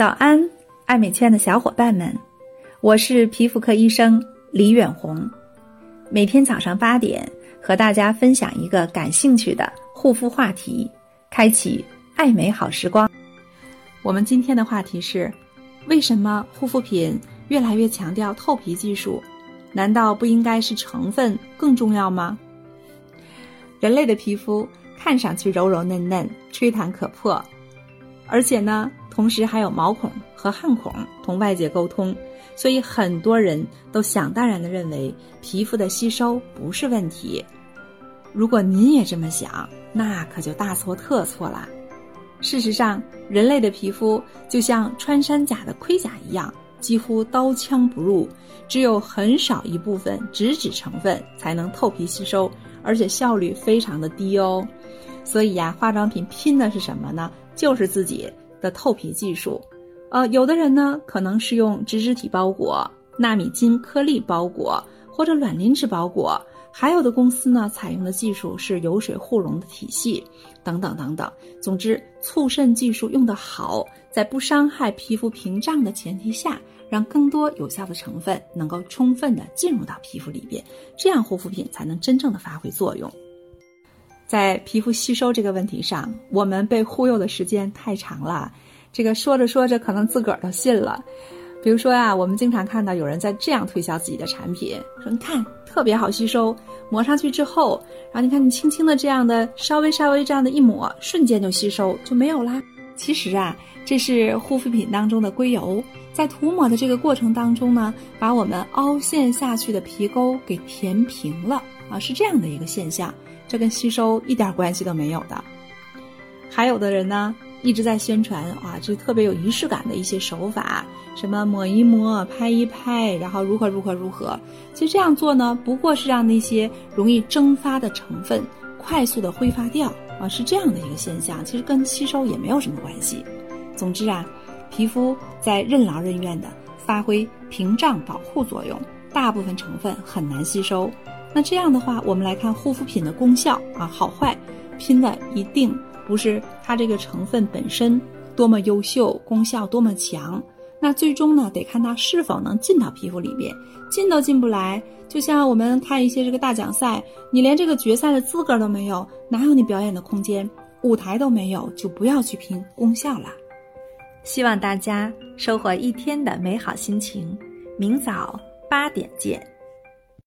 早安，爱美圈的小伙伴们，我是皮肤科医生李远红。每天早上八点，和大家分享一个感兴趣的护肤话题，开启爱美好时光。我们今天的话题是：为什么护肤品越来越强调透皮技术？难道不应该是成分更重要吗？人类的皮肤看上去柔柔嫩嫩、吹弹可破，而且呢。同时还有毛孔和汗孔同外界沟通，所以很多人都想当然的认为皮肤的吸收不是问题。如果您也这么想，那可就大错特错了。事实上，人类的皮肤就像穿山甲的盔甲一样，几乎刀枪不入，只有很少一部分脂质成分才能透皮吸收，而且效率非常的低哦。所以呀，化妆品拼的是什么呢？就是自己。的透皮技术，呃，有的人呢可能是用脂质体包裹、纳米金颗粒包裹或者卵磷脂包裹，还有的公司呢采用的技术是油水互溶的体系，等等等等。总之，促渗技术用得好，在不伤害皮肤屏障的前提下，让更多有效的成分能够充分的进入到皮肤里边，这样护肤品才能真正的发挥作用。在皮肤吸收这个问题上，我们被忽悠的时间太长了。这个说着说着，可能自个儿都信了。比如说呀，我们经常看到有人在这样推销自己的产品，说：“你看，特别好吸收，抹上去之后，然后你看你轻轻的这样的，稍微稍微这样的一抹，瞬间就吸收就没有啦。”其实啊，这是护肤品当中的硅油，在涂抹的这个过程当中呢，把我们凹陷下去的皮沟给填平了啊，是这样的一个现象。这跟吸收一点关系都没有的。还有的人呢，一直在宣传啊，这特别有仪式感的一些手法，什么抹一抹、拍一拍，然后如何如何如何。其实这样做呢，不过是让那些容易蒸发的成分快速的挥发掉啊，是这样的一个现象。其实跟吸收也没有什么关系。总之啊，皮肤在任劳任怨的发挥屏障保护作用，大部分成分很难吸收。那这样的话，我们来看护肤品的功效啊，好坏，拼的一定不是它这个成分本身多么优秀，功效多么强。那最终呢，得看它是否能进到皮肤里边，进都进不来。就像我们看一些这个大奖赛，你连这个决赛的资格都没有，哪有你表演的空间？舞台都没有，就不要去拼功效了。希望大家收获一天的美好心情，明早八点见。